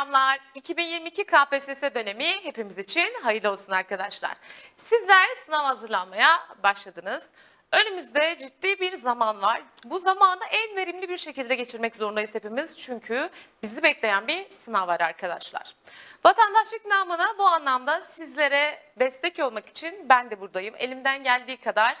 selamlar. 2022 KPSS dönemi hepimiz için hayırlı olsun arkadaşlar. Sizler sınav hazırlanmaya başladınız. Önümüzde ciddi bir zaman var. Bu zamanı en verimli bir şekilde geçirmek zorundayız hepimiz. Çünkü bizi bekleyen bir sınav var arkadaşlar. Vatandaşlık namına bu anlamda sizlere destek olmak için ben de buradayım. Elimden geldiği kadar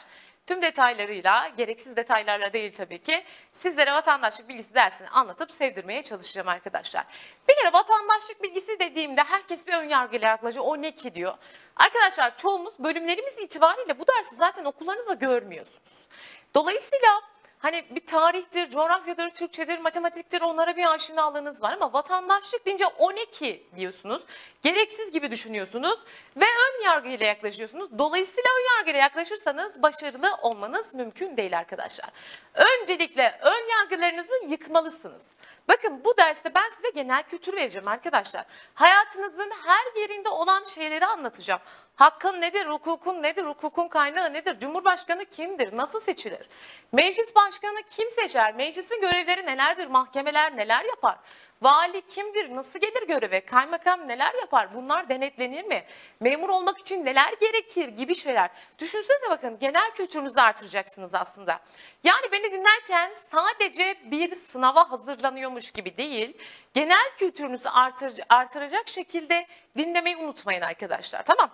tüm detaylarıyla, gereksiz detaylarla değil tabii ki sizlere vatandaşlık bilgisi dersini anlatıp sevdirmeye çalışacağım arkadaşlar. Bir kere vatandaşlık bilgisi dediğimde herkes bir ön yargıyla yaklaşıyor. O ne ki diyor. Arkadaşlar çoğumuz bölümlerimiz itibariyle bu dersi zaten okullarınızda görmüyorsunuz. Dolayısıyla Hani bir tarihtir, coğrafyadır, Türkçedir, matematiktir onlara bir aşinalığınız var ama vatandaşlık deyince o ne ki diyorsunuz. Gereksiz gibi düşünüyorsunuz ve ön yargıyla yaklaşıyorsunuz. Dolayısıyla ön yargıyla yaklaşırsanız başarılı olmanız mümkün değil arkadaşlar. Öncelikle ön yargılarınızı yıkmalısınız. Bakın bu derste ben size genel kültür vereceğim arkadaşlar. Hayatınızın her yerinde olan şeyleri anlatacağım. Hakkın nedir, hukukun nedir, hukukun kaynağı nedir, cumhurbaşkanı kimdir, nasıl seçilir? Meclis başkanı kim seçer, meclisin görevleri nelerdir, mahkemeler neler yapar? Vali kimdir, nasıl gelir göreve, kaymakam neler yapar, bunlar denetlenir mi? Memur olmak için neler gerekir gibi şeyler. Düşünsenize bakın genel kültürünüzü artıracaksınız aslında. Yani beni dinlerken sadece bir sınava hazırlanıyormuş gibi değil, genel kültürünüzü artır, artıracak şekilde dinlemeyi unutmayın arkadaşlar tamam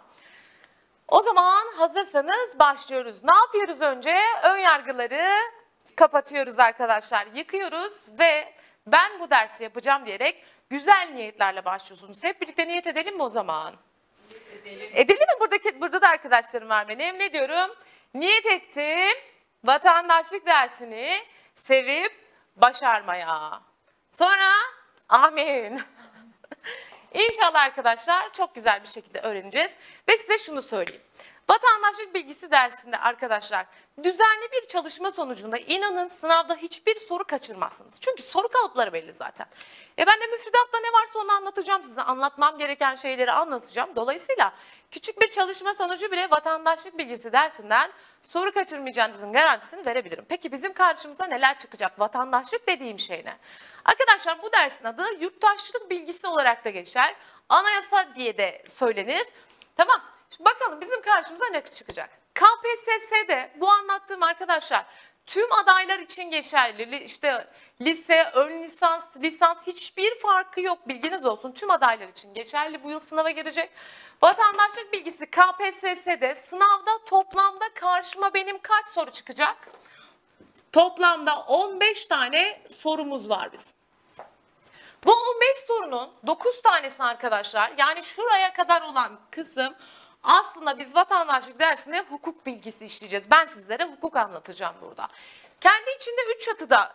o zaman hazırsanız başlıyoruz. Ne yapıyoruz önce? Ön yargıları kapatıyoruz arkadaşlar. Yıkıyoruz ve ben bu dersi yapacağım diyerek güzel niyetlerle başlıyorsunuz. Hep birlikte niyet edelim mi o zaman? Edelim. Edelim mi? Buradaki, burada da arkadaşlarım var benim. Ne diyorum? Niyet ettim vatandaşlık dersini sevip başarmaya. Sonra amin. İnşallah arkadaşlar çok güzel bir şekilde öğreneceğiz. Ve size şunu söyleyeyim. Vatandaşlık bilgisi dersinde arkadaşlar düzenli bir çalışma sonucunda inanın sınavda hiçbir soru kaçırmazsınız. Çünkü soru kalıpları belli zaten. E ben de müfredatta ne varsa onu anlatacağım size. Anlatmam gereken şeyleri anlatacağım. Dolayısıyla küçük bir çalışma sonucu bile vatandaşlık bilgisi dersinden soru kaçırmayacağınızın garantisini verebilirim. Peki bizim karşımıza neler çıkacak? Vatandaşlık dediğim şey ne? Arkadaşlar bu dersin adı yurttaşlık bilgisi olarak da geçer. Anayasa diye de söylenir. Tamam. Şimdi bakalım bizim karşımıza ne çıkacak? KPSS'de bu anlattığım arkadaşlar tüm adaylar için geçerli. İşte lise, ön lisans, lisans hiçbir farkı yok bilginiz olsun. Tüm adaylar için geçerli bu yıl sınava girecek. Vatandaşlık bilgisi KPSS'de sınavda toplamda karşıma benim kaç soru çıkacak? Toplamda 15 tane sorumuz var bizim. Bu 15 sorunun 9 tanesi arkadaşlar yani şuraya kadar olan kısım aslında biz vatandaşlık dersinde hukuk bilgisi işleyeceğiz. Ben sizlere hukuk anlatacağım burada. Kendi içinde 3 çatıda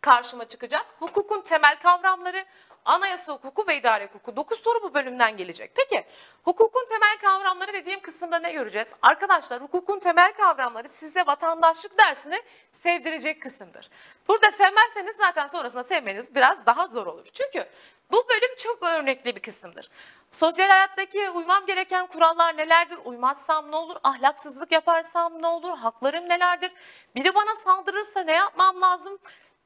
karşıma çıkacak. Hukukun temel kavramları, anayasa hukuku ve idare hukuku. 9 soru bu bölümden gelecek. Peki hukukun temel kavramları dediğim kısımda ne göreceğiz? Arkadaşlar hukukun temel kavramları size vatandaşlık dersini sevdirecek kısımdır. Burada sevmezseniz zaten sonrasında sevmeniz biraz daha zor olur. Çünkü bu bölüm çok örnekli bir kısımdır. Sosyal hayattaki uymam gereken kurallar nelerdir? Uymazsam ne olur? Ahlaksızlık yaparsam ne olur? Haklarım nelerdir? Biri bana saldırırsa ne yapmam lazım?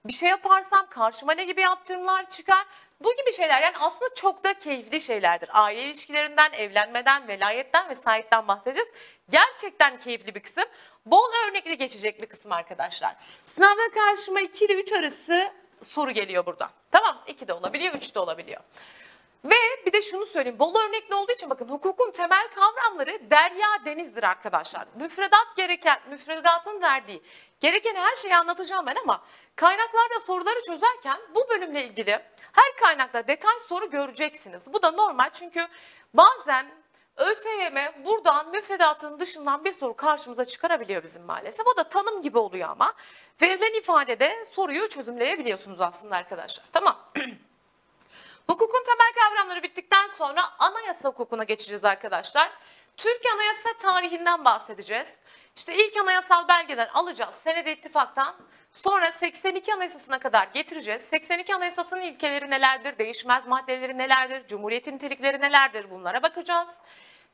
Bir şey yaparsam karşıma ne gibi yaptırımlar çıkar? Bu gibi şeyler yani aslında çok da keyifli şeylerdir. Aile ilişkilerinden, evlenmeden, velayetten ve sahipten bahsedeceğiz. Gerçekten keyifli bir kısım. Bol örnekli geçecek bir kısım arkadaşlar. Sınavda karşıma 2 ile 3 arası soru geliyor burada. Tamam 2 de olabiliyor 3 de olabiliyor. Ve bir de şunu söyleyeyim. Bol örnekli olduğu için bakın hukukun temel kavramları derya denizdir arkadaşlar. Müfredat gereken, müfredatın verdiği gereken her şeyi anlatacağım ben ama kaynaklarda soruları çözerken bu bölümle ilgili her kaynakta detay soru göreceksiniz. Bu da normal çünkü bazen ÖSYM buradan müfredatın dışından bir soru karşımıza çıkarabiliyor bizim maalesef. O da tanım gibi oluyor ama verilen ifadede soruyu çözümleyebiliyorsunuz aslında arkadaşlar. Tamam. Hukukun temel sonra anayasa hukukuna geçeceğiz arkadaşlar. Türk anayasa tarihinden bahsedeceğiz. İşte ilk anayasal belgeler alacağız senede ittifaktan. Sonra 82 anayasasına kadar getireceğiz. 82 anayasasının ilkeleri nelerdir, değişmez maddeleri nelerdir, cumhuriyetin nitelikleri nelerdir bunlara bakacağız.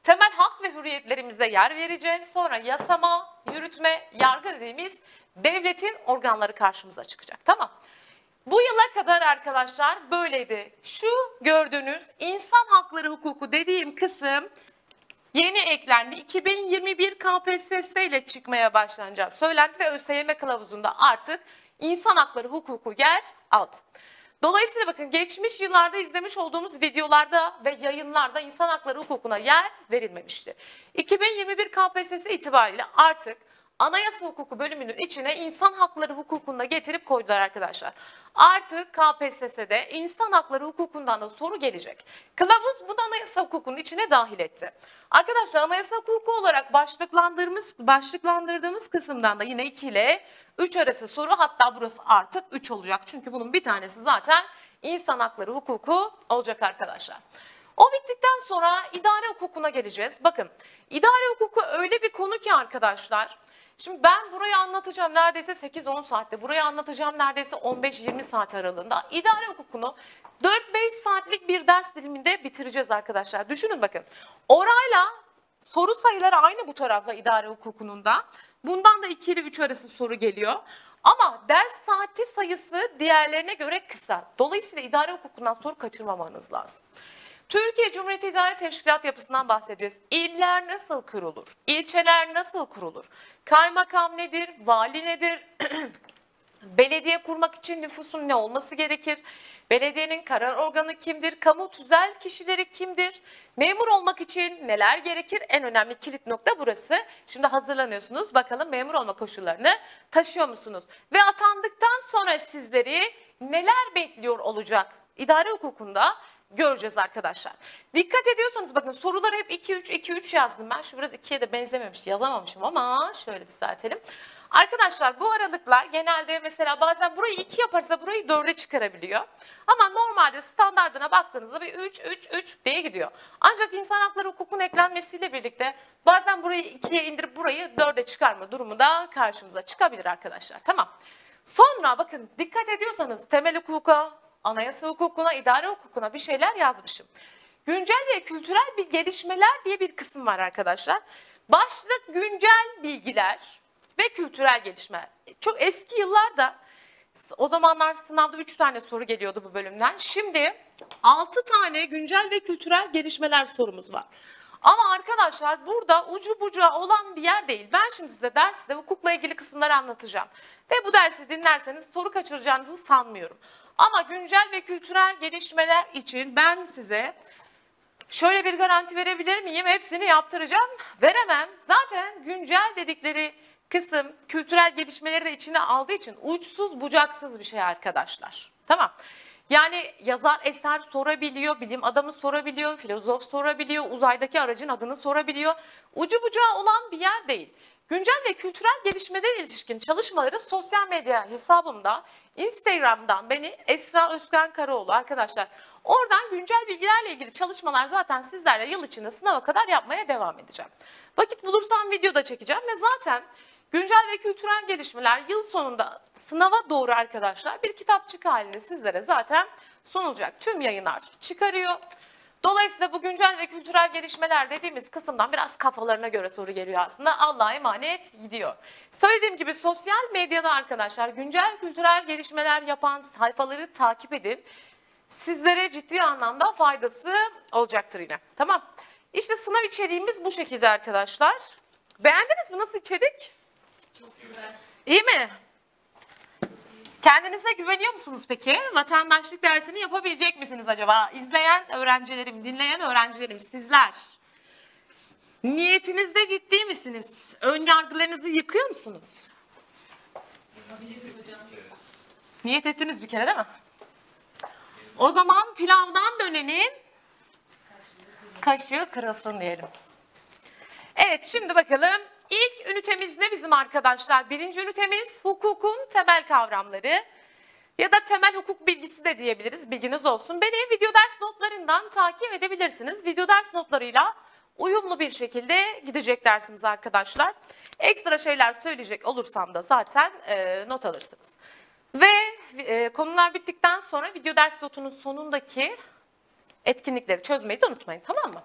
Temel hak ve hürriyetlerimize yer vereceğiz. Sonra yasama, yürütme, yargı dediğimiz devletin organları karşımıza çıkacak. Tamam. Bu yıla kadar arkadaşlar böyleydi. Şu gördüğünüz insan hakları hukuku dediğim kısım yeni eklendi. 2021 KPSS ile çıkmaya başlanacağı söylendi ve ÖSYM kılavuzunda artık insan hakları hukuku yer aldı. Dolayısıyla bakın geçmiş yıllarda izlemiş olduğumuz videolarda ve yayınlarda insan hakları hukukuna yer verilmemişti. 2021 KPSS itibariyle artık Anayasa hukuku bölümünün içine insan hakları hukukunu da getirip koydular arkadaşlar. Artık KPSS'de insan hakları hukukundan da soru gelecek. Kılavuz bunu anayasa hukukunun içine dahil etti. Arkadaşlar anayasa hukuku olarak başlıklandırdığımız, başlıklandırdığımız kısımdan da yine 2 ile 3 arası soru hatta burası artık 3 olacak. Çünkü bunun bir tanesi zaten insan hakları hukuku olacak arkadaşlar. O bittikten sonra idare hukukuna geleceğiz. Bakın idare hukuku öyle bir konu ki arkadaşlar. Şimdi ben burayı anlatacağım neredeyse 8-10 saatte. Burayı anlatacağım neredeyse 15-20 saat aralığında. İdare hukukunu 4-5 saatlik bir ders diliminde bitireceğiz arkadaşlar. Düşünün bakın. Orayla soru sayıları aynı bu tarafta idare hukukunun da. Bundan da 2 ile 3 arası soru geliyor. Ama ders saati sayısı diğerlerine göre kısa. Dolayısıyla idare hukukundan soru kaçırmamanız lazım. Türkiye Cumhuriyeti İdare Teşkilat yapısından bahsedeceğiz. İller nasıl kurulur? İlçeler nasıl kurulur? Kaymakam nedir? Vali nedir? Belediye kurmak için nüfusun ne olması gerekir? Belediyenin karar organı kimdir? Kamu tüzel kişileri kimdir? Memur olmak için neler gerekir? En önemli kilit nokta burası. Şimdi hazırlanıyorsunuz. Bakalım memur olma koşullarını taşıyor musunuz? Ve atandıktan sonra sizleri neler bekliyor olacak? İdare hukukunda göreceğiz arkadaşlar. Dikkat ediyorsanız bakın soruları hep 2-3 2-3 yazdım ben. Şu biraz 2'ye de benzememiş yazamamışım ama şöyle düzeltelim. Arkadaşlar bu aralıklar genelde mesela bazen burayı 2 yaparsa burayı 4'e çıkarabiliyor. Ama normalde standartına baktığınızda bir 3 3 3 diye gidiyor. Ancak insan hakları hukukun eklenmesiyle birlikte bazen burayı 2'ye indirip burayı 4'e çıkarma durumu da karşımıza çıkabilir arkadaşlar. Tamam. Sonra bakın dikkat ediyorsanız temel hukuka, anayasa hukukuna, idare hukukuna bir şeyler yazmışım. Güncel ve kültürel bir gelişmeler diye bir kısım var arkadaşlar. Başlık güncel bilgiler ve kültürel gelişme. Çok eski yıllarda o zamanlar sınavda 3 tane soru geliyordu bu bölümden. Şimdi 6 tane güncel ve kültürel gelişmeler sorumuz var. Ama arkadaşlar burada ucu bucağı olan bir yer değil. Ben şimdi size derste hukukla ilgili kısımları anlatacağım. Ve bu dersi dinlerseniz soru kaçıracağınızı sanmıyorum. Ama güncel ve kültürel gelişmeler için ben size şöyle bir garanti verebilir miyim? Hepsini yaptıracağım. Veremem. Zaten güncel dedikleri kısım kültürel gelişmeleri de içine aldığı için uçsuz bucaksız bir şey arkadaşlar. Tamam. Yani yazar eser sorabiliyor, bilim adamı sorabiliyor, filozof sorabiliyor, uzaydaki aracın adını sorabiliyor. Ucu bucağı olan bir yer değil. Güncel ve kültürel gelişmelere ilişkin çalışmaları sosyal medya hesabımda, Instagram'dan beni Esra Özkan Karaoğlu arkadaşlar. Oradan güncel bilgilerle ilgili çalışmalar zaten sizlerle yıl içinde sınava kadar yapmaya devam edeceğim. Vakit bulursam video da çekeceğim ve zaten güncel ve kültürel gelişmeler yıl sonunda sınava doğru arkadaşlar bir kitapçık halinde sizlere zaten sunulacak. Tüm yayınlar çıkarıyor. Dolayısıyla bu güncel ve kültürel gelişmeler dediğimiz kısımdan biraz kafalarına göre soru geliyor aslında. Allah'a emanet gidiyor. Söylediğim gibi sosyal medyada arkadaşlar güncel kültürel gelişmeler yapan sayfaları takip edin. Sizlere ciddi anlamda faydası olacaktır yine. Tamam. İşte sınav içeriğimiz bu şekilde arkadaşlar. Beğendiniz mi? Nasıl içerik? İyi mi? Kendinize güveniyor musunuz peki? Vatandaşlık dersini yapabilecek misiniz acaba? İzleyen öğrencilerim, dinleyen öğrencilerim sizler. Niyetinizde ciddi misiniz? Ön yargılarınızı yıkıyor musunuz? Yapabiliriz hocam. Niyet ettiniz bir kere değil mi? O zaman pilavdan dönenin kaşığı kırılsın diyelim. Evet şimdi bakalım ilk ünitemiz ne bizim arkadaşlar? Birinci ünitemiz hukukun temel kavramları ya da temel hukuk bilgisi de diyebiliriz bilginiz olsun. Beni video ders notlarından takip edebilirsiniz. Video ders notlarıyla uyumlu bir şekilde gidecek dersimiz arkadaşlar. Ekstra şeyler söyleyecek olursam da zaten e, not alırsınız. Ve e, konular bittikten sonra video ders notunun sonundaki etkinlikleri çözmeyi de unutmayın tamam mı?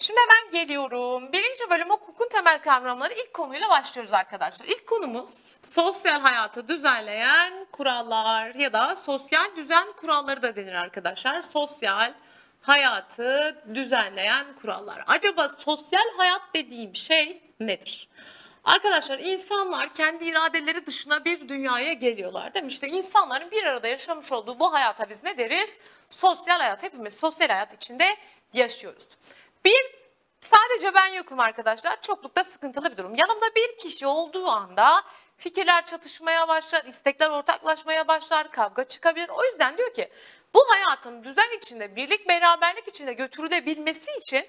Şimdi hemen geliyorum. Birinci bölüm hukukun temel kavramları ilk konuyla başlıyoruz arkadaşlar. İlk konumuz sosyal hayatı düzenleyen kurallar ya da sosyal düzen kuralları da denir arkadaşlar. Sosyal hayatı düzenleyen kurallar. Acaba sosyal hayat dediğim şey nedir? Arkadaşlar insanlar kendi iradeleri dışına bir dünyaya geliyorlar değil mi? İşte insanların bir arada yaşamış olduğu bu hayata biz ne deriz? Sosyal hayat. Hepimiz sosyal hayat içinde yaşıyoruz. Bir Sadece ben yokum arkadaşlar. Çoklukta sıkıntılı bir durum. Yanımda bir kişi olduğu anda fikirler çatışmaya başlar, istekler ortaklaşmaya başlar, kavga çıkabilir. O yüzden diyor ki bu hayatın düzen içinde, birlik beraberlik içinde götürülebilmesi için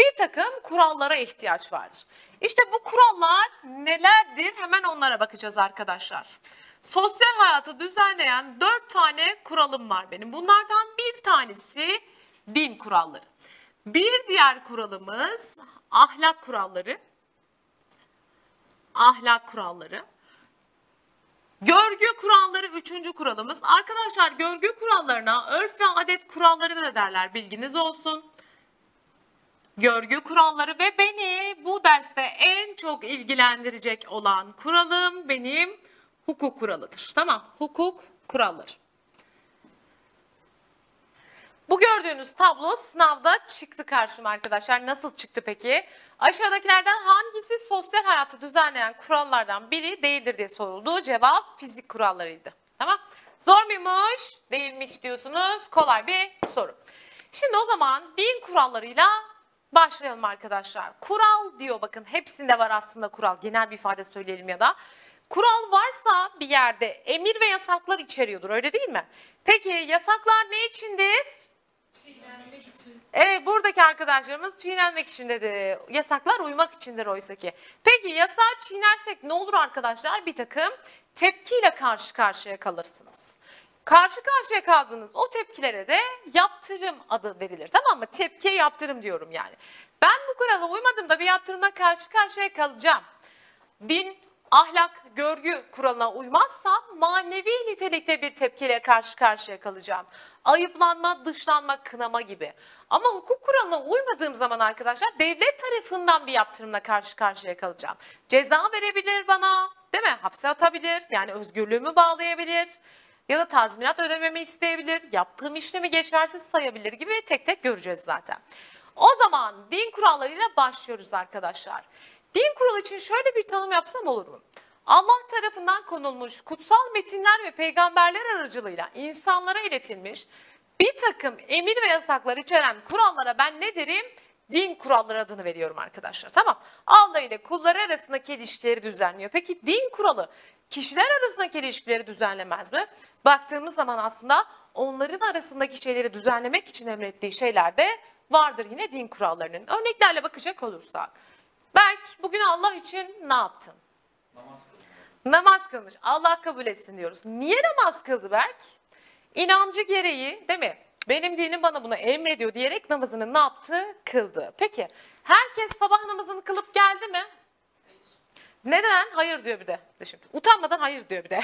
bir takım kurallara ihtiyaç vardır. İşte bu kurallar nelerdir? Hemen onlara bakacağız arkadaşlar. Sosyal hayatı düzenleyen dört tane kuralım var benim. Bunlardan bir tanesi din kuralları. Bir diğer kuralımız ahlak kuralları. Ahlak kuralları. Görgü kuralları üçüncü kuralımız. Arkadaşlar görgü kurallarına örf ve adet kuralları da derler bilginiz olsun. Görgü kuralları ve beni bu derste en çok ilgilendirecek olan kuralım benim hukuk kuralıdır. Tamam hukuk kuralları. Bu gördüğünüz tablo sınavda çıktı karşıma arkadaşlar. Nasıl çıktı peki? Aşağıdakilerden hangisi sosyal hayatı düzenleyen kurallardan biri değildir diye soruldu. Cevap fizik kurallarıydı. Tamam. Zor muymuş? Değilmiş diyorsunuz. Kolay bir soru. Şimdi o zaman din kurallarıyla başlayalım arkadaşlar. Kural diyor bakın hepsinde var aslında kural. Genel bir ifade söyleyelim ya da. Kural varsa bir yerde emir ve yasaklar içeriyordur öyle değil mi? Peki yasaklar ne içindir? Evet buradaki arkadaşlarımız çiğnenmek için dedi. Yasaklar uymak içindir oysa ki. Peki yasağı çiğnersek ne olur arkadaşlar? Bir takım tepkiyle karşı karşıya kalırsınız. Karşı karşıya kaldığınız o tepkilere de yaptırım adı verilir. Tamam mı? Tepkiye yaptırım diyorum yani. Ben bu kurala uymadığımda bir yaptırıma karşı karşıya kalacağım. Din, ahlak, görgü kuralına uymazsam manevi nitelikte bir tepkiyle karşı karşıya kalacağım. Ayıplanma, dışlanma, kınama gibi. Ama hukuk kuralına uymadığım zaman arkadaşlar devlet tarafından bir yaptırımla karşı karşıya kalacağım. Ceza verebilir bana, değil mi? Hapse atabilir, yani özgürlüğümü bağlayabilir. Ya da tazminat ödememi isteyebilir, yaptığım işlemi geçersiz sayabilir gibi tek tek göreceğiz zaten. O zaman din kurallarıyla başlıyoruz arkadaşlar. Din kuralı için şöyle bir tanım yapsam olur mu? Allah tarafından konulmuş kutsal metinler ve peygamberler aracılığıyla insanlara iletilmiş bir takım emir ve yasaklar içeren kurallara ben ne derim? Din kuralları adını veriyorum arkadaşlar. Tamam. Allah ile kulları arasındaki ilişkileri düzenliyor. Peki din kuralı kişiler arasındaki ilişkileri düzenlemez mi? Baktığımız zaman aslında onların arasındaki şeyleri düzenlemek için emrettiği şeyler de vardır yine din kurallarının. Örneklerle bakacak olursak. Berk bugün Allah için ne yaptın? Namaz kılmış. Allah kabul etsin diyoruz. Niye namaz kıldı Berk? İnancı gereği değil mi? Benim dinim bana bunu emrediyor diyerek namazını ne yaptı? Kıldı. Peki herkes sabah namazını kılıp geldi mi? Neden? Hayır diyor bir de. Şimdi, utanmadan hayır diyor bir de.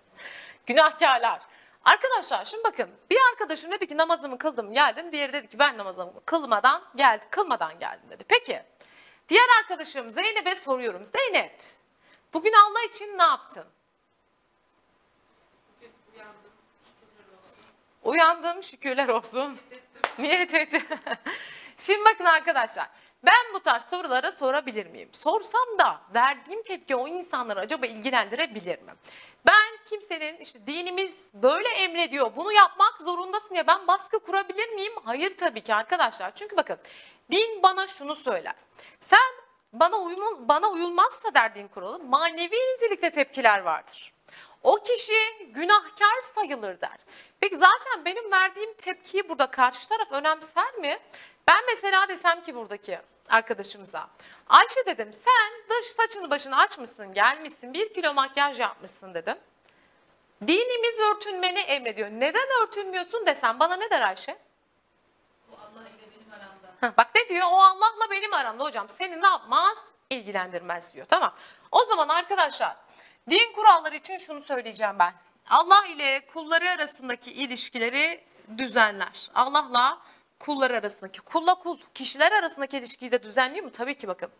Günahkarlar. Arkadaşlar şimdi bakın bir arkadaşım dedi ki namazımı kıldım geldim. Diğeri dedi ki ben namazımı kılmadan geldi, kılmadan geldim dedi. Peki diğer arkadaşım Zeynep'e soruyorum. Zeynep bugün Allah için ne yaptın? Uyandım. Şükürler olsun. Uyandım şükürler olsun. Niyet ettim. Şimdi bakın arkadaşlar. Ben bu tarz soruları sorabilir miyim? Sorsam da verdiğim tepki o insanları acaba ilgilendirebilir mi? Ben kimsenin işte dinimiz böyle emrediyor bunu yapmak zorundasın ya ben baskı kurabilir miyim? Hayır tabii ki arkadaşlar. Çünkü bakın din bana şunu söyler. Sen bana, uyumun, bana uyulmazsa der din kuralı manevi nitelikte tepkiler vardır. O kişi günahkar sayılır der. Peki zaten benim verdiğim tepkiyi burada karşı taraf önemser mi? Ben mesela desem ki buradaki arkadaşımıza. Ayşe dedim sen dış saçını başını açmışsın gelmişsin bir kilo makyaj yapmışsın dedim. Dinimiz örtünmeni emrediyor. Neden örtünmüyorsun desem bana ne der Ayşe? Bu Allah ile benim aramda. Heh, bak ne diyor? O Allah'la benim aramda hocam. Seni ne yapmaz? İlgilendirmez diyor. Tamam. O zaman arkadaşlar din kuralları için şunu söyleyeceğim ben. Allah ile kulları arasındaki ilişkileri düzenler. Allah'la kullar arasındaki, kulla kul, kişiler arasındaki ilişkiyi de düzenliyor mu? Tabii ki bakın.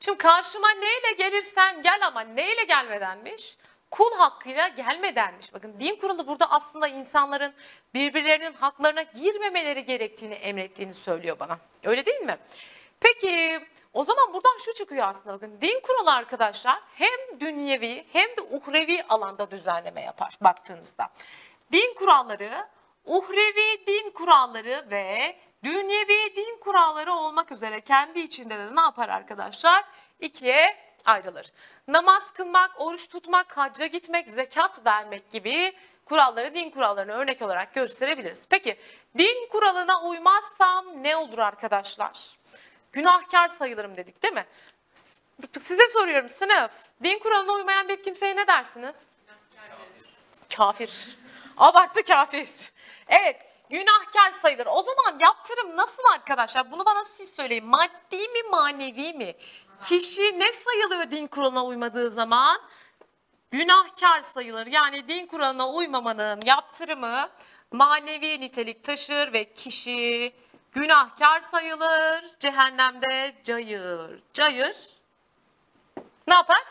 Şimdi karşıma neyle gelirsen gel ama neyle gelmedenmiş? Kul hakkıyla gelmedenmiş. Bakın din kuralı burada aslında insanların birbirlerinin haklarına girmemeleri gerektiğini emrettiğini söylüyor bana. Öyle değil mi? Peki o zaman buradan şu çıkıyor aslında bakın din kuralı arkadaşlar hem dünyevi hem de uhrevi alanda düzenleme yapar baktığınızda. Din kuralları uhrevi din kuralları ve dünyevi din kuralları olmak üzere kendi içinde de ne yapar arkadaşlar? İkiye ayrılır. Namaz kılmak, oruç tutmak, hacca gitmek, zekat vermek gibi kuralları din kurallarını örnek olarak gösterebiliriz. Peki din kuralına uymazsam ne olur arkadaşlar? Günahkar sayılırım dedik değil mi? Size soruyorum sınıf. Din kuralına uymayan bir kimseye ne dersiniz? Kafir. Abarttı kafir. Evet günahkar sayılır. O zaman yaptırım nasıl arkadaşlar? Bunu bana siz söyleyin. Maddi mi manevi mi? Kişi ne sayılıyor din kuralına uymadığı zaman? Günahkar sayılır. Yani din kuralına uymamanın yaptırımı manevi nitelik taşır ve kişi günahkar sayılır. Cehennemde cayır. Cayır ne yapar?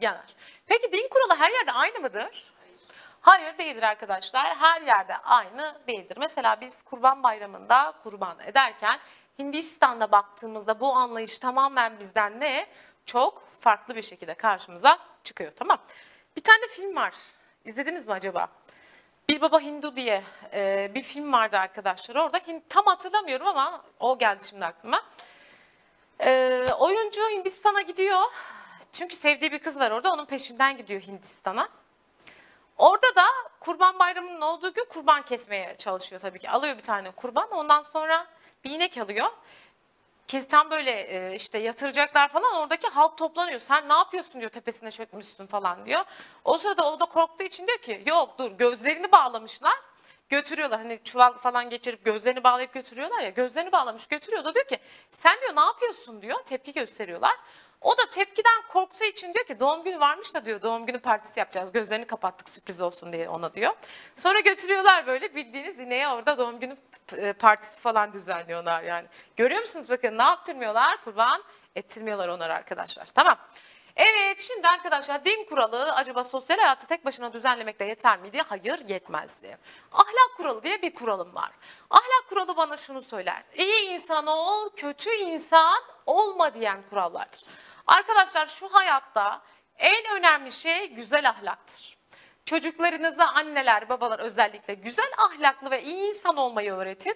Yanar. Peki din kuralı her yerde aynı mıdır? Hayır değildir arkadaşlar. Her yerde aynı değildir. Mesela biz Kurban Bayramı'nda kurban ederken Hindistan'da baktığımızda bu anlayış tamamen bizden ne? Çok farklı bir şekilde karşımıza çıkıyor. Tamam. Bir tane film var. İzlediniz mi acaba? Bir Baba Hindu diye e, bir film vardı arkadaşlar. Orada tam hatırlamıyorum ama o geldi şimdi aklıma. E, oyuncu Hindistan'a gidiyor. Çünkü sevdiği bir kız var orada. Onun peşinden gidiyor Hindistan'a. Orada da kurban bayramının olduğu gün kurban kesmeye çalışıyor tabii ki. Alıyor bir tane kurban. Ondan sonra bir inek alıyor. Kes böyle e, işte yatıracaklar falan oradaki halk toplanıyor. Sen ne yapıyorsun diyor tepesine çökmüşsün falan diyor. O sırada o da korktuğu için diyor ki yok dur gözlerini bağlamışlar. Götürüyorlar hani çuval falan geçirip gözlerini bağlayıp götürüyorlar ya gözlerini bağlamış götürüyor da diyor ki sen diyor ne yapıyorsun diyor tepki gösteriyorlar. O da tepkiden korktuğu için diyor ki doğum günü varmış da diyor doğum günü partisi yapacağız. Gözlerini kapattık sürpriz olsun diye ona diyor. Sonra götürüyorlar böyle bildiğiniz ineğe orada doğum günü e, partisi falan düzenliyorlar yani. Görüyor musunuz bakın ne yaptırmıyorlar? Kurban ettirmiyorlar onları arkadaşlar. Tamam. Evet şimdi arkadaşlar din kuralı acaba sosyal hayatı tek başına düzenlemekte yeter miydi? Hayır yetmezdi. Ahlak kuralı diye bir kuralım var. Ahlak kuralı bana şunu söyler. İyi insan ol, kötü insan olma diyen kurallardır. Arkadaşlar şu hayatta en önemli şey güzel ahlaktır. Çocuklarınıza anneler, babalar özellikle güzel ahlaklı ve iyi insan olmayı öğretin.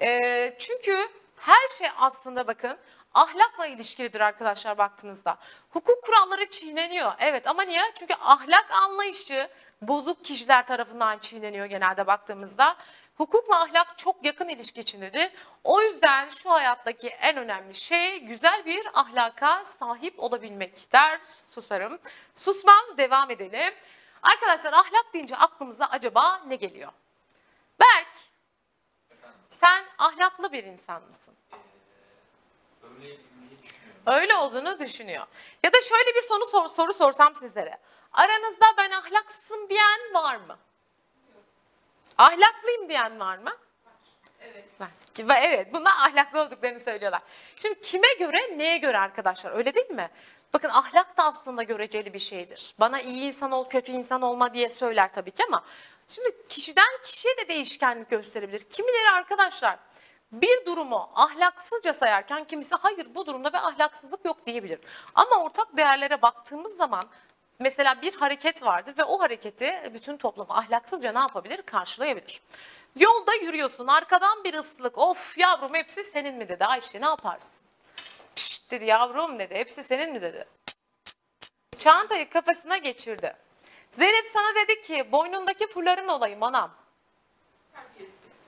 Ee, çünkü her şey aslında bakın ahlakla ilişkilidir arkadaşlar baktığınızda. Hukuk kuralları çiğneniyor. Evet ama niye? Çünkü ahlak anlayışı bozuk kişiler tarafından çiğneniyor genelde baktığımızda. Hukukla ahlak çok yakın ilişki içindedir. O yüzden şu hayattaki en önemli şey güzel bir ahlaka sahip olabilmek der. Susarım. Susmam devam edelim. Arkadaşlar ahlak deyince aklımıza acaba ne geliyor? Berk, sen ahlaklı bir insan mısın? Öyle olduğunu düşünüyor. Ya da şöyle bir soru, sor, soru sorsam sizlere. Aranızda ben ahlaksızım diyen var mı? Ahlaklıyım diyen var mı? Evet. Var. Ve Evet bunlar ahlaklı olduklarını söylüyorlar. Şimdi kime göre neye göre arkadaşlar öyle değil mi? Bakın ahlak da aslında göreceli bir şeydir. Bana iyi insan ol kötü insan olma diye söyler tabii ki ama şimdi kişiden kişiye de değişkenlik gösterebilir. Kimileri arkadaşlar bir durumu ahlaksızca sayarken kimisi hayır bu durumda bir ahlaksızlık yok diyebilir. Ama ortak değerlere baktığımız zaman mesela bir hareket vardır ve o hareketi bütün toplum ahlaksızca ne yapabilir? Karşılayabilir. Yolda yürüyorsun arkadan bir ıslık of yavrum hepsi senin mi dedi Ayşe ne yaparsın? Pişt dedi yavrum dedi hepsi senin mi dedi. Çantayı kafasına geçirdi. Zeynep sana dedi ki boynundaki fuların olayım anam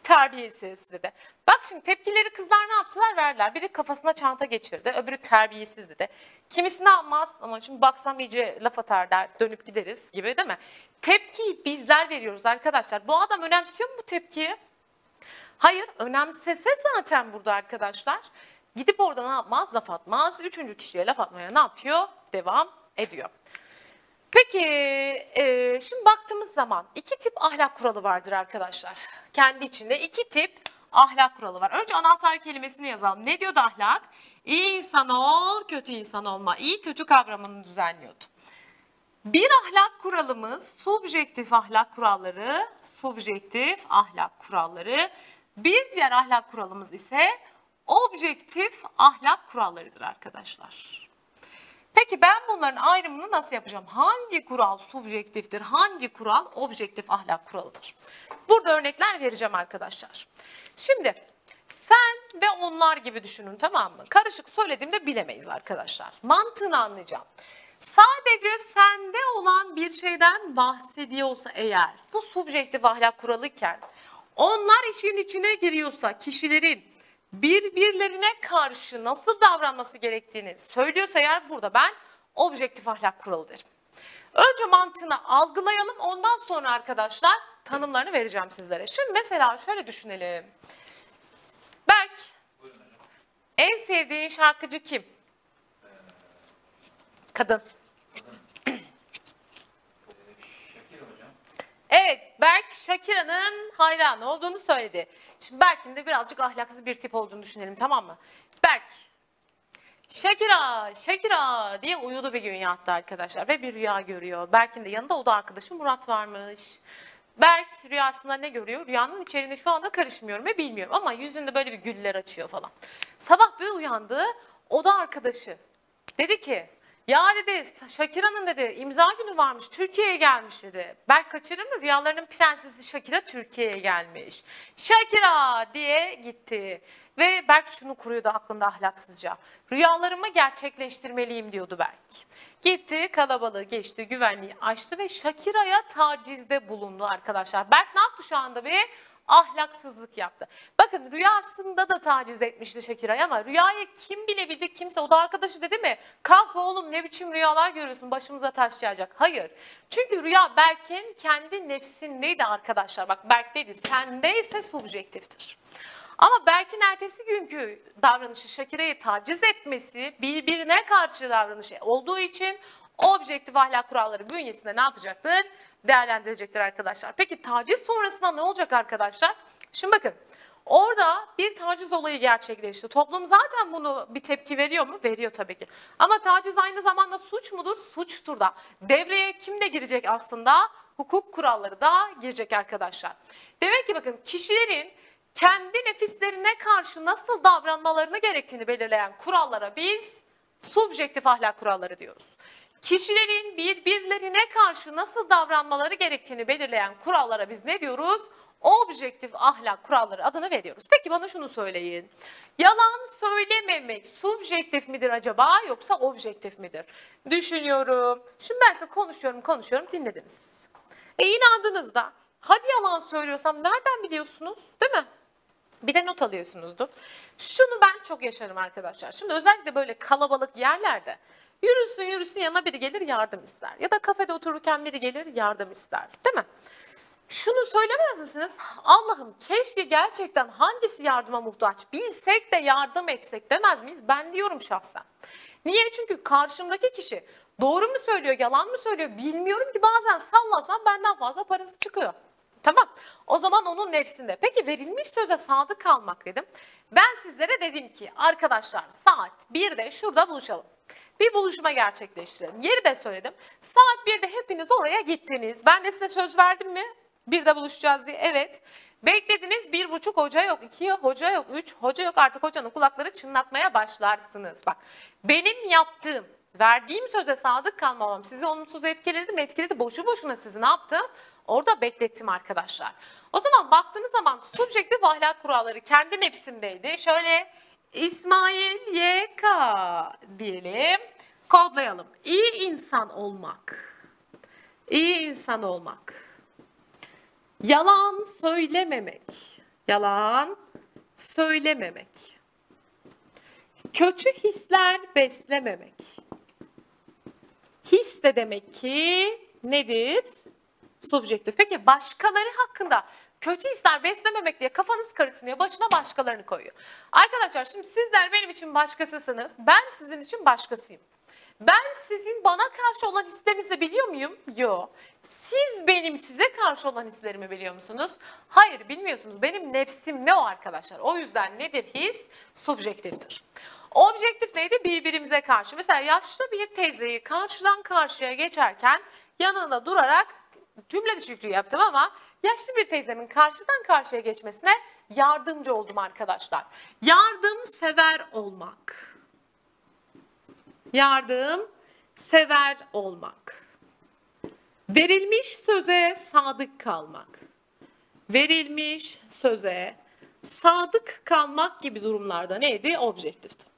Terbiyesiz. dedi. Bak şimdi tepkileri kızlar ne yaptılar verdiler. Biri kafasına çanta geçirdi öbürü terbiyesiz dedi. Kimisi ne yapmaz ama şimdi baksam iyice laf atar der dönüp gideriz gibi değil mi? Tepkiyi bizler veriyoruz arkadaşlar. Bu adam önemsiyor mu bu tepkiyi? Hayır önemsese zaten burada arkadaşlar. Gidip orada ne yapmaz? Laf atmaz. Üçüncü kişiye laf atmaya ne yapıyor? Devam ediyor. Peki e, şimdi baktığımız zaman iki tip ahlak kuralı vardır arkadaşlar. Kendi içinde iki tip ahlak kuralı var. Önce anahtar kelimesini yazalım. Ne diyordu ahlak? İyi insan ol, kötü insan olma. İyi kötü kavramını düzenliyordu. Bir ahlak kuralımız subjektif ahlak kuralları, subjektif ahlak kuralları. Bir diğer ahlak kuralımız ise objektif ahlak kurallarıdır arkadaşlar. Peki ben bunların ayrımını nasıl yapacağım? Hangi kural subjektiftir, hangi kural objektif ahlak kuralıdır? Burada örnekler vereceğim arkadaşlar. Şimdi sen ve onlar gibi düşünün tamam mı? Karışık söylediğimde bilemeyiz arkadaşlar. Mantığını anlayacağım. Sadece sende olan bir şeyden bahsediyorsa eğer bu subjektif ahlak kuralıken onlar işin içine giriyorsa kişilerin birbirlerine karşı nasıl davranması gerektiğini söylüyorsa eğer burada ben objektif ahlak kuralı derim. Önce mantığını algılayalım ondan sonra arkadaşlar tanımlarını vereceğim sizlere. Şimdi mesela şöyle düşünelim. Berk en sevdiğin şarkıcı kim? Kadın. Hocam. Evet, Berk Shakira'nın hayranı olduğunu söyledi. Şimdi Berk'in de birazcık ahlaksız bir tip olduğunu düşünelim tamam mı? Berk, Shakira, Shakira diye uyudu bir gün yattı arkadaşlar ve bir rüya görüyor. Berk'in de yanında o da arkadaşı Murat varmış. Berk rüyasında ne görüyor? Rüyanın içeriğine şu anda karışmıyorum ve bilmiyorum ama yüzünde böyle bir güller açıyor falan. Sabah bir uyandı, o da arkadaşı. Dedi ki ya dedi Shakira'nın dedi imza günü varmış Türkiye'ye gelmiş dedi. Berk kaçırır mı? Rüyalarının prensesi Shakira Türkiye'ye gelmiş. Shakira diye gitti. Ve Berk şunu kuruyordu aklında ahlaksızca. Rüyalarımı gerçekleştirmeliyim diyordu Berk. Gitti kalabalığı geçti güvenliği açtı ve Shakira'ya tacizde bulundu arkadaşlar. Berk ne yaptı şu anda bir ahlaksızlık yaptı. Bakın rüyasında da taciz etmişti Şakira'yı ama rüyayı kim bilebildi kimse o da arkadaşı dedi mi? Kalk oğlum ne biçim rüyalar görüyorsun başımıza taş yağacak. Hayır. Çünkü rüya Berk'in kendi nefsindeydi arkadaşlar. Bak Berk'teydi sendeyse subjektiftir. Ama Berk'in ertesi günkü davranışı Şakire'yi taciz etmesi birbirine karşı davranışı olduğu için objektif ahlak kuralları bünyesinde ne yapacaktır? Değerlendirecektir arkadaşlar. Peki taciz sonrasında ne olacak arkadaşlar? Şimdi bakın orada bir taciz olayı gerçekleşti. Toplum zaten bunu bir tepki veriyor mu? Veriyor tabii ki. Ama taciz aynı zamanda suç mudur? Suçtur da. Devreye kim de girecek aslında? Hukuk kuralları da girecek arkadaşlar. Demek ki bakın kişilerin kendi nefislerine karşı nasıl davranmalarını gerektiğini belirleyen kurallara biz subjektif ahlak kuralları diyoruz. Kişilerin birbirlerine karşı nasıl davranmaları gerektiğini belirleyen kurallara biz ne diyoruz? Objektif ahlak kuralları adını veriyoruz. Peki bana şunu söyleyin. Yalan söylememek subjektif midir acaba yoksa objektif midir? Düşünüyorum. Şimdi ben size konuşuyorum konuşuyorum dinlediniz. E inandınız da hadi yalan söylüyorsam nereden biliyorsunuz değil mi? Bir de not alıyorsunuzdur. Şunu ben çok yaşarım arkadaşlar. Şimdi özellikle böyle kalabalık yerlerde yürüsün yürüsün yanına biri gelir yardım ister. Ya da kafede otururken biri gelir yardım ister. Değil mi? Şunu söylemez misiniz? Allah'ım keşke gerçekten hangisi yardıma muhtaç bilsek de yardım etsek demez miyiz? Ben diyorum şahsen. Niye? Çünkü karşımdaki kişi doğru mu söylüyor, yalan mı söylüyor bilmiyorum ki bazen sallasam benden fazla parası çıkıyor. Tamam. O zaman onun nefsinde. Peki verilmiş söze sadık kalmak dedim. Ben sizlere dedim ki arkadaşlar saat 1'de şurada buluşalım. Bir buluşma gerçekleştirelim. Yeri de söyledim. Saat 1'de hepiniz oraya gittiniz. Ben de size söz verdim mi? 1'de buluşacağız diye. Evet. Beklediniz bir buçuk hoca yok, iki hoca yok, üç hoca yok. Artık hocanın kulakları çınlatmaya başlarsınız. Bak benim yaptığım, verdiğim söze sadık kalmamam sizi olumsuz etkiledi mi? Etkiledi. Boşu boşuna sizi ne yaptım? Orada beklettim arkadaşlar. O zaman baktığınız zaman subjektif ahlak kuralları kendi nefsimdeydi. Şöyle İsmail YK diyelim. Kodlayalım. İyi insan olmak. İyi insan olmak. Yalan söylememek. Yalan söylememek. Kötü hisler beslememek. His de demek ki nedir? Subjektif. Peki başkaları hakkında kötü hisler beslememek diye kafanız karışsın başına başkalarını koyuyor. Arkadaşlar şimdi sizler benim için başkasısınız. Ben sizin için başkasıyım. Ben sizin bana karşı olan hislerinizi biliyor muyum? Yok. Siz benim size karşı olan hislerimi biliyor musunuz? Hayır bilmiyorsunuz. Benim nefsim ne o arkadaşlar? O yüzden nedir his? Subjektiftir. Objektif neydi? Birbirimize karşı. Mesela yaşlı bir teyzeyi karşıdan karşıya geçerken yanında durarak cümle düşüklüğü yaptım ama yaşlı bir teyzemin karşıdan karşıya geçmesine yardımcı oldum arkadaşlar. Yardımsever olmak. Yardım sever olmak. Verilmiş söze sadık kalmak. Verilmiş söze sadık kalmak gibi durumlarda neydi? Objektifti.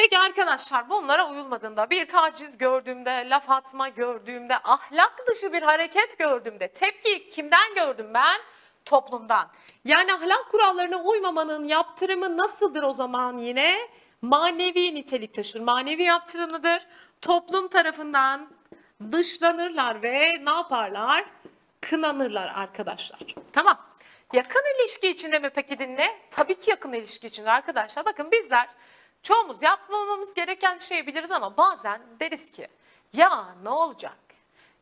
Peki arkadaşlar bunlara uyulmadığında bir taciz gördüğümde, laf atma gördüğümde, ahlak dışı bir hareket gördüğümde tepkiyi kimden gördüm ben? Toplumdan. Yani ahlak kurallarına uymamanın yaptırımı nasıldır o zaman yine? Manevi nitelik taşır. Manevi yaptırımıdır. Toplum tarafından dışlanırlar ve ne yaparlar? Kınanırlar arkadaşlar. Tamam. Yakın ilişki içinde mi peki dinle? Tabii ki yakın ilişki içinde arkadaşlar. Bakın bizler çoğumuz yapmamamız gereken şeyi biliriz ama bazen deriz ki ya ne olacak?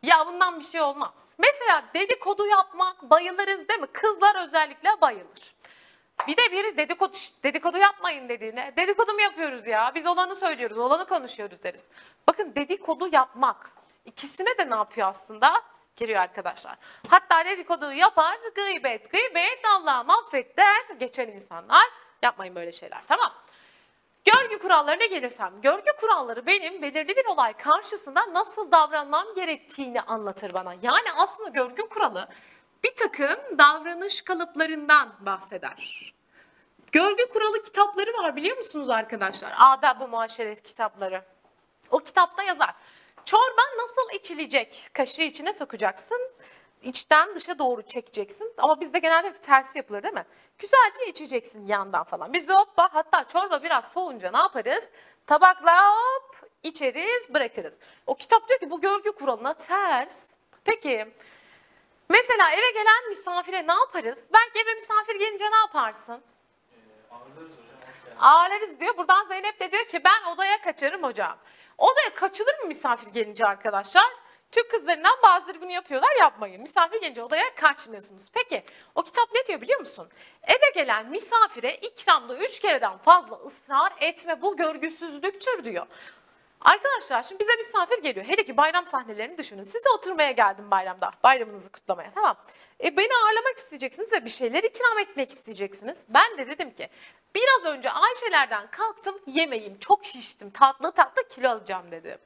Ya bundan bir şey olmaz. Mesela dedikodu yapmak bayılırız değil mi? Kızlar özellikle bayılır. Bir de biri dedikodu, "Şşt, dedikodu yapmayın dediğine dedikodu mu yapıyoruz ya? Biz olanı söylüyoruz, olanı konuşuyoruz deriz. Bakın dedikodu yapmak ikisine de ne yapıyor aslında? Giriyor arkadaşlar. Hatta dedikodu yapar, gıybet, gıybet Allah'ım affet der geçen insanlar. Yapmayın böyle şeyler tamam. Görgü kurallarına gelirsem, görgü kuralları benim belirli bir olay karşısında nasıl davranmam gerektiğini anlatır bana. Yani aslında görgü kuralı bir takım davranış kalıplarından bahseder. Görgü kuralı kitapları var biliyor musunuz arkadaşlar? Adab-ı muaşeret kitapları. O kitapta yazar. Çorba nasıl içilecek? Kaşığı içine sokacaksın. İçten dışa doğru çekeceksin. Ama bizde genelde bir tersi yapılır değil mi? Güzelce içeceksin yandan falan. Bizde hoppa hatta çorba biraz soğunca ne yaparız? Tabakla hop içeriz bırakırız. O kitap diyor ki bu görgü kuralına ters. Peki mesela eve gelen misafire ne yaparız? Belki eve misafir gelince ne yaparsın? Ağırlarız hocam, hoş geldiniz. Ağlarız diyor. Buradan Zeynep de diyor ki ben odaya kaçarım hocam. Odaya kaçılır mı misafir gelince arkadaşlar? Türk kızlarından bazıları bunu yapıyorlar yapmayın. Misafir gelince odaya kaçmıyorsunuz. Peki o kitap ne diyor biliyor musun? Eve gelen misafire ikramda üç kereden fazla ısrar etme bu görgüsüzlüktür diyor. Arkadaşlar şimdi bize misafir geliyor. Hele ki bayram sahnelerini düşünün. Size oturmaya geldim bayramda. Bayramınızı kutlamaya tamam. E, beni ağırlamak isteyeceksiniz ve bir şeyler ikram etmek isteyeceksiniz. Ben de dedim ki biraz önce Ayşelerden kalktım yemeğim çok şiştim tatlı tatlı kilo alacağım dedi.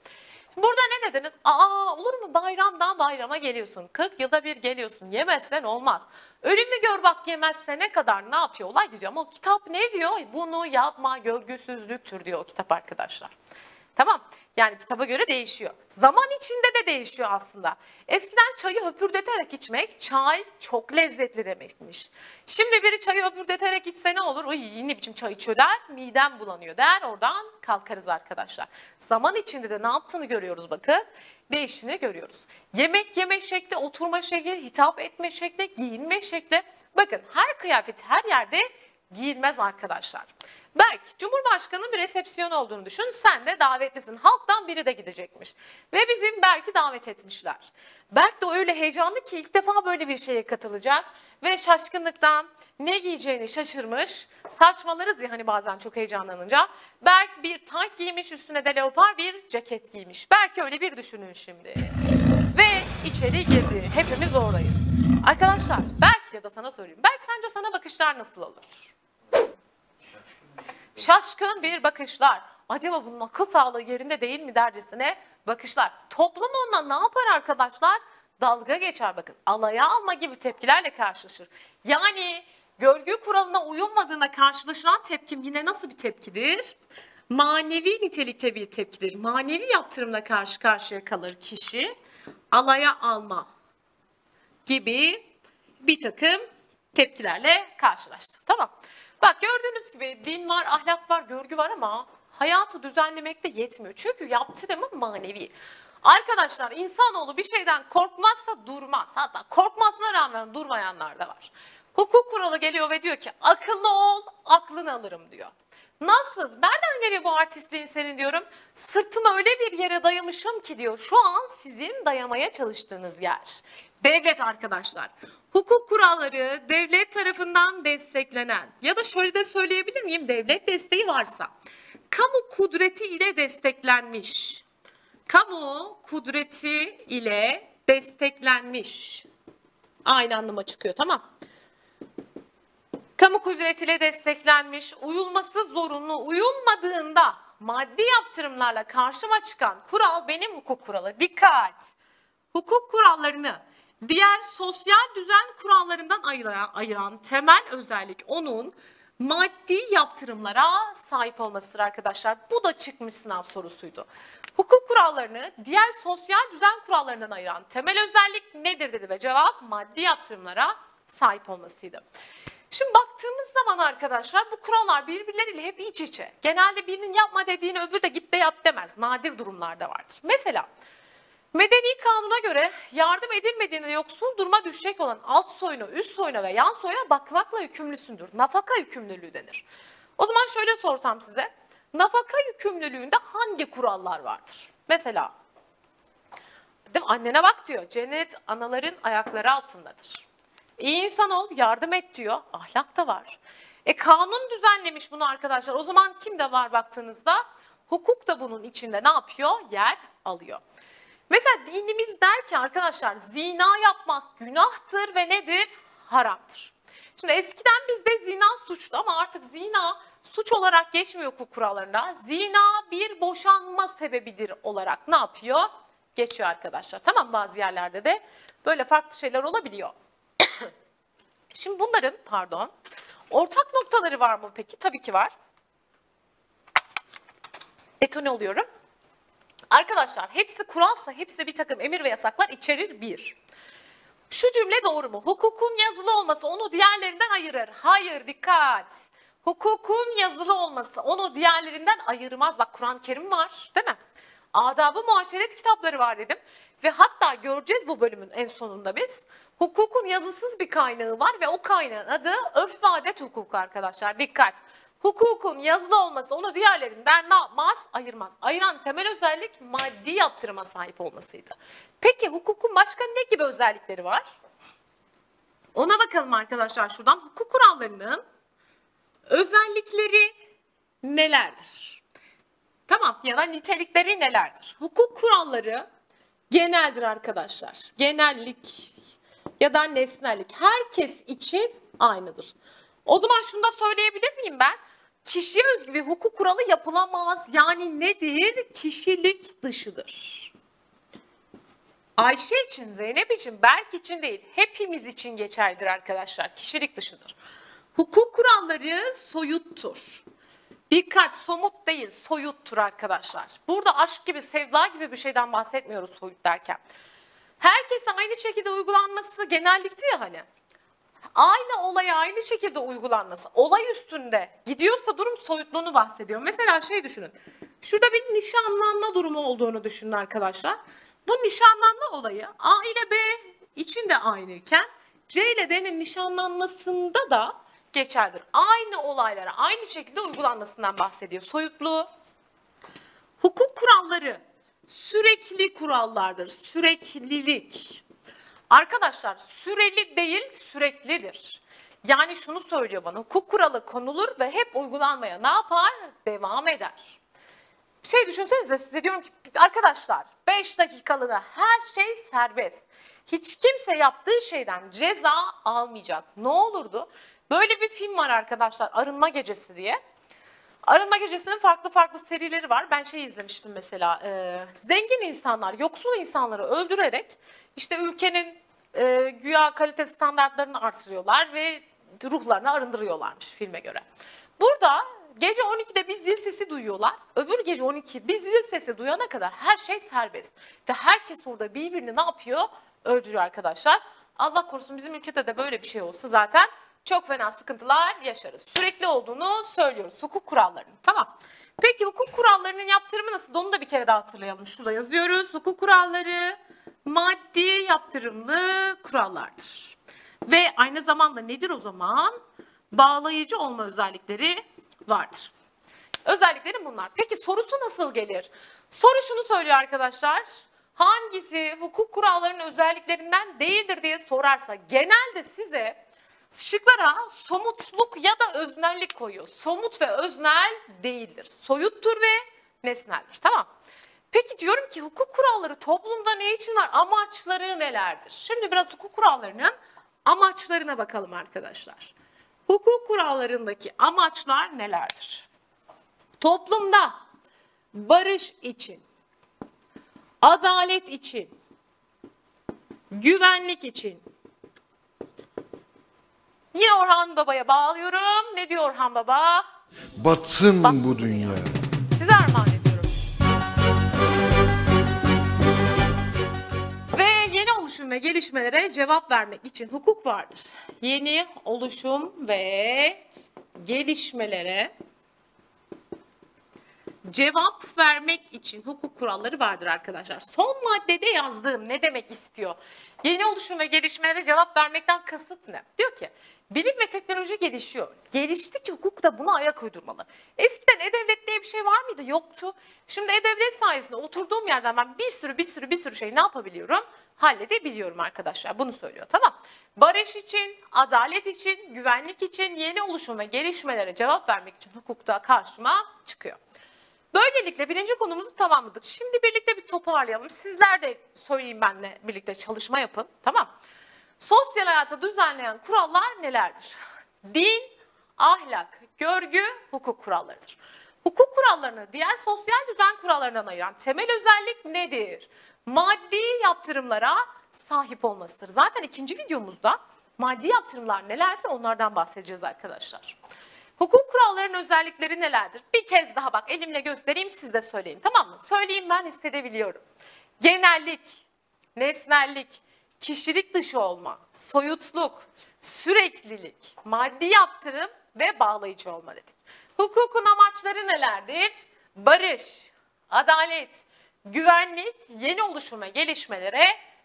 Burada ne dediniz? Aa olur mu bayramdan bayrama geliyorsun. 40 yılda bir geliyorsun. Yemezsen olmaz. Ölümü gör bak yemezse ne kadar ne yapıyor olay gidiyor. Ama o kitap ne diyor? Bunu yapma görgüsüzlüktür diyor o kitap arkadaşlar. Tamam. Yani kitaba göre değişiyor. Zaman içinde de değişiyor aslında. Eskiden çayı höpürdeterek içmek çay çok lezzetli demekmiş. Şimdi biri çayı höpürdeterek içse ne olur? Oy ne biçim çay içiyor der. Midem bulanıyor der. Oradan kalkarız arkadaşlar. Zaman içinde de ne yaptığını görüyoruz bakın. Değişini görüyoruz. Yemek yeme şekli, oturma şekli, hitap etme şekli, giyinme şekli. Bakın her kıyafet her yerde giyilmez arkadaşlar. Berk, Cumhurbaşkanı'nın bir resepsiyon olduğunu düşün. Sen de davetlisin. Halktan biri de gidecekmiş. Ve bizim Berk'i davet etmişler. Berk de öyle heyecanlı ki ilk defa böyle bir şeye katılacak. Ve şaşkınlıktan ne giyeceğini şaşırmış. Saçmalarız ya hani bazen çok heyecanlanınca. Berk bir tayt giymiş üstüne de leopar bir ceket giymiş. Berk öyle bir düşünün şimdi. Ve içeri girdi. Hepimiz oradayız. Arkadaşlar Berk ya da sana sorayım. Berk sence sana bakışlar nasıl olur? Şaşkın bir bakışlar. Acaba bunun akıl sağlığı yerinde değil mi dercesine bakışlar. Toplum onunla ne yapar arkadaşlar? Dalga geçer bakın. Alaya alma gibi tepkilerle karşılaşır. Yani görgü kuralına uyulmadığına karşılaşılan tepkim yine nasıl bir tepkidir? Manevi nitelikte bir tepkidir. Manevi yaptırımla karşı karşıya kalır kişi. Alaya alma gibi bir takım tepkilerle karşılaştık. Tamam. Bak gördüğünüz gibi din var, ahlak var, görgü var ama hayatı düzenlemekte yetmiyor. Çünkü yaptırımı manevi. Arkadaşlar insanoğlu bir şeyden korkmazsa durmaz. Hatta korkmasına rağmen durmayanlar da var. Hukuk kuralı geliyor ve diyor ki akıllı ol, aklını alırım diyor. Nasıl? Nereden geliyor bu artistliğin senin diyorum. Sırtımı öyle bir yere dayamışım ki diyor. Şu an sizin dayamaya çalıştığınız yer. Devlet arkadaşlar. Hukuk kuralları devlet tarafından desteklenen ya da şöyle de söyleyebilir miyim? Devlet desteği varsa kamu kudreti ile desteklenmiş. Kamu kudreti ile desteklenmiş. Aynı anlama çıkıyor tamam. Kamu kudretiyle desteklenmiş, uyulması zorunlu, uyulmadığında maddi yaptırımlarla karşıma çıkan kural benim hukuk kuralı. Dikkat! Hukuk kurallarını diğer sosyal düzen kurallarından ayıran, ayıran temel özellik onun maddi yaptırımlara sahip olmasıdır arkadaşlar. Bu da çıkmış sınav sorusuydu. Hukuk kurallarını diğer sosyal düzen kurallarından ayıran temel özellik nedir dedi ve cevap maddi yaptırımlara sahip olmasıydı. Şimdi baktığımız zaman arkadaşlar bu kurallar birbirleriyle hep iç içe. Genelde birinin yapma dediğini öbürü de git de yap demez. Nadir durumlarda vardır. Mesela Medeni kanuna göre yardım edilmediğinde yoksul duruma düşecek olan alt soyuna, üst soyuna ve yan soyuna bakmakla yükümlüsündür. Nafaka yükümlülüğü denir. O zaman şöyle sorsam size. Nafaka yükümlülüğünde hangi kurallar vardır? Mesela değil mi? annene bak diyor. Cennet anaların ayakları altındadır. İyi insan ol, yardım et diyor. Ahlak da var. E kanun düzenlemiş bunu arkadaşlar. O zaman kim de var baktığınızda? Hukuk da bunun içinde ne yapıyor? Yer alıyor. Mesela dinimiz der ki arkadaşlar zina yapmak günahtır ve nedir? Haramdır. Şimdi eskiden bizde zina suçtu ama artık zina suç olarak geçmiyor hukuk kurallarında. Zina bir boşanma sebebidir olarak ne yapıyor? Geçiyor arkadaşlar. Tamam bazı yerlerde de böyle farklı şeyler olabiliyor. Şimdi bunların pardon ortak noktaları var mı peki? Tabii ki var. Detone oluyorum. Arkadaşlar hepsi kuralsa hepsi bir takım emir ve yasaklar içerir bir. Şu cümle doğru mu? Hukukun yazılı olması onu diğerlerinden ayırır. Hayır dikkat. Hukukun yazılı olması onu diğerlerinden ayırmaz. Bak Kur'an-ı Kerim var değil mi? Adabı muaşeret kitapları var dedim. Ve hatta göreceğiz bu bölümün en sonunda biz. Hukukun yazısız bir kaynağı var ve o kaynağın adı örf ve adet hukuku arkadaşlar. Dikkat. Hukukun yazılı olması onu diğerlerinden ne yapmaz? Ayırmaz. Ayıran temel özellik maddi yaptırıma sahip olmasıydı. Peki hukukun başka ne gibi özellikleri var? Ona bakalım arkadaşlar şuradan. Hukuk kurallarının özellikleri nelerdir? Tamam ya da nitelikleri nelerdir? Hukuk kuralları geneldir arkadaşlar. Genellik ya da nesnellik herkes için aynıdır. O zaman şunu da söyleyebilir miyim ben? Kişiye özgü bir hukuk kuralı yapılamaz. Yani nedir? Kişilik dışıdır. Ayşe için, Zeynep için, Berk için değil, hepimiz için geçerlidir arkadaşlar. Kişilik dışıdır. Hukuk kuralları soyuttur. Dikkat somut değil soyuttur arkadaşlar. Burada aşk gibi sevda gibi bir şeyden bahsetmiyoruz soyut derken. Herkese aynı şekilde uygulanması genellikti ya hani. Aynı olaya aynı şekilde uygulanması. Olay üstünde gidiyorsa durum soyutluğunu bahsediyor. Mesela şey düşünün. Şurada bir nişanlanma durumu olduğunu düşünün arkadaşlar. Bu nişanlanma olayı A ile B için de aynıyken C ile D'nin nişanlanmasında da geçerlidir. Aynı olaylara aynı şekilde uygulanmasından bahsediyor. Soyutluğu. Hukuk kuralları sürekli kurallardır. Süreklilik. Arkadaşlar süreli değil süreklidir. Yani şunu söylüyor bana hukuk kuralı konulur ve hep uygulanmaya ne yapar? Devam eder. Bir şey düşünsenize size diyorum ki arkadaşlar 5 dakikalığına her şey serbest. Hiç kimse yaptığı şeyden ceza almayacak. Ne olurdu? Böyle bir film var arkadaşlar Arınma Gecesi diye. Arınma Gecesi'nin farklı farklı serileri var. Ben şey izlemiştim mesela. E, zengin insanlar, yoksul insanları öldürerek işte ülkenin e, güya kalite standartlarını artırıyorlar ve ruhlarını arındırıyorlarmış filme göre. Burada gece 12'de bir zil sesi duyuyorlar. Öbür gece 12 bir zil sesi duyana kadar her şey serbest. Ve herkes orada birbirini ne yapıyor? Öldürüyor arkadaşlar. Allah korusun bizim ülkede de böyle bir şey olsa zaten çok fena sıkıntılar yaşarız. Sürekli olduğunu söylüyoruz hukuk kurallarının. Tamam. Peki hukuk kurallarının yaptırımı nasıl? Onu da bir kere daha hatırlayalım. Şurada yazıyoruz. Hukuk kuralları maddi yaptırımlı kurallardır. Ve aynı zamanda nedir o zaman? Bağlayıcı olma özellikleri vardır. Özellikleri bunlar. Peki sorusu nasıl gelir? Soru şunu söylüyor arkadaşlar. Hangisi hukuk kurallarının özelliklerinden değildir diye sorarsa genelde size şıklara somutluk ya da öznellik koyuyor. Somut ve öznel değildir. Soyuttur ve nesneldir. Tamam. Peki diyorum ki hukuk kuralları toplumda ne için var? Amaçları nelerdir? Şimdi biraz hukuk kurallarının amaçlarına bakalım arkadaşlar. Hukuk kurallarındaki amaçlar nelerdir? Toplumda barış için, adalet için, güvenlik için. Yine Orhan Baba'ya bağlıyorum. Ne diyor Orhan Baba? Batın Bak bu dünya. dünya. Size armağan ve gelişmelere cevap vermek için hukuk vardır. Yeni oluşum ve gelişmelere cevap vermek için hukuk kuralları vardır arkadaşlar. Son maddede yazdığım ne demek istiyor? Yeni oluşum ve gelişmelere cevap vermekten kasıt ne? Diyor ki bilim ve teknoloji gelişiyor. Geliştikçe hukuk da buna ayak uydurmalı. Eskiden e-devlet diye bir şey var mıydı? Yoktu. Şimdi e-devlet sayesinde oturduğum yerden ben bir sürü bir sürü bir sürü şey ne yapabiliyorum? Halledebiliyorum arkadaşlar. Bunu söylüyor. Tamam. Barış için, adalet için, güvenlik için, yeni oluşum ve gelişmelere cevap vermek için hukukta karşıma çıkıyor. Böylelikle birinci konumuzu tamamladık. Şimdi birlikte bir toparlayalım. Sizler de söyleyeyim benle birlikte çalışma yapın. Tamam. Sosyal hayatı düzenleyen kurallar nelerdir? Din, ahlak, görgü, hukuk kurallarıdır. Hukuk kurallarını diğer sosyal düzen kurallarından ayıran temel özellik nedir? Maddi yaptırımlara sahip olmasıdır. Zaten ikinci videomuzda maddi yaptırımlar nelerdir onlardan bahsedeceğiz arkadaşlar. Hukuk kurallarının özellikleri nelerdir? Bir kez daha bak elimle göstereyim siz de söyleyin tamam mı? Söyleyeyim ben hissedebiliyorum. Genellik, nesnellik, kişilik dışı olma, soyutluk, süreklilik, maddi yaptırım ve bağlayıcı olma dedik. Hukukun amaçları nelerdir? Barış, adalet, güvenlik, yeni oluşum ve gelişmelere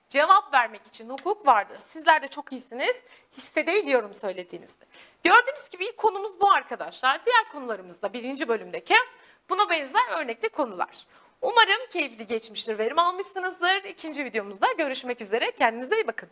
cevap vermek için hukuk vardır. Sizler de çok iyisiniz. Hissedebiliyorum söylediğinizde. Gördüğünüz gibi ilk konumuz bu arkadaşlar. Diğer konularımızda birinci bölümdeki buna benzer örnekli konular. Umarım keyifli geçmiştir, verim almışsınızdır. İkinci videomuzda görüşmek üzere. Kendinize iyi bakın.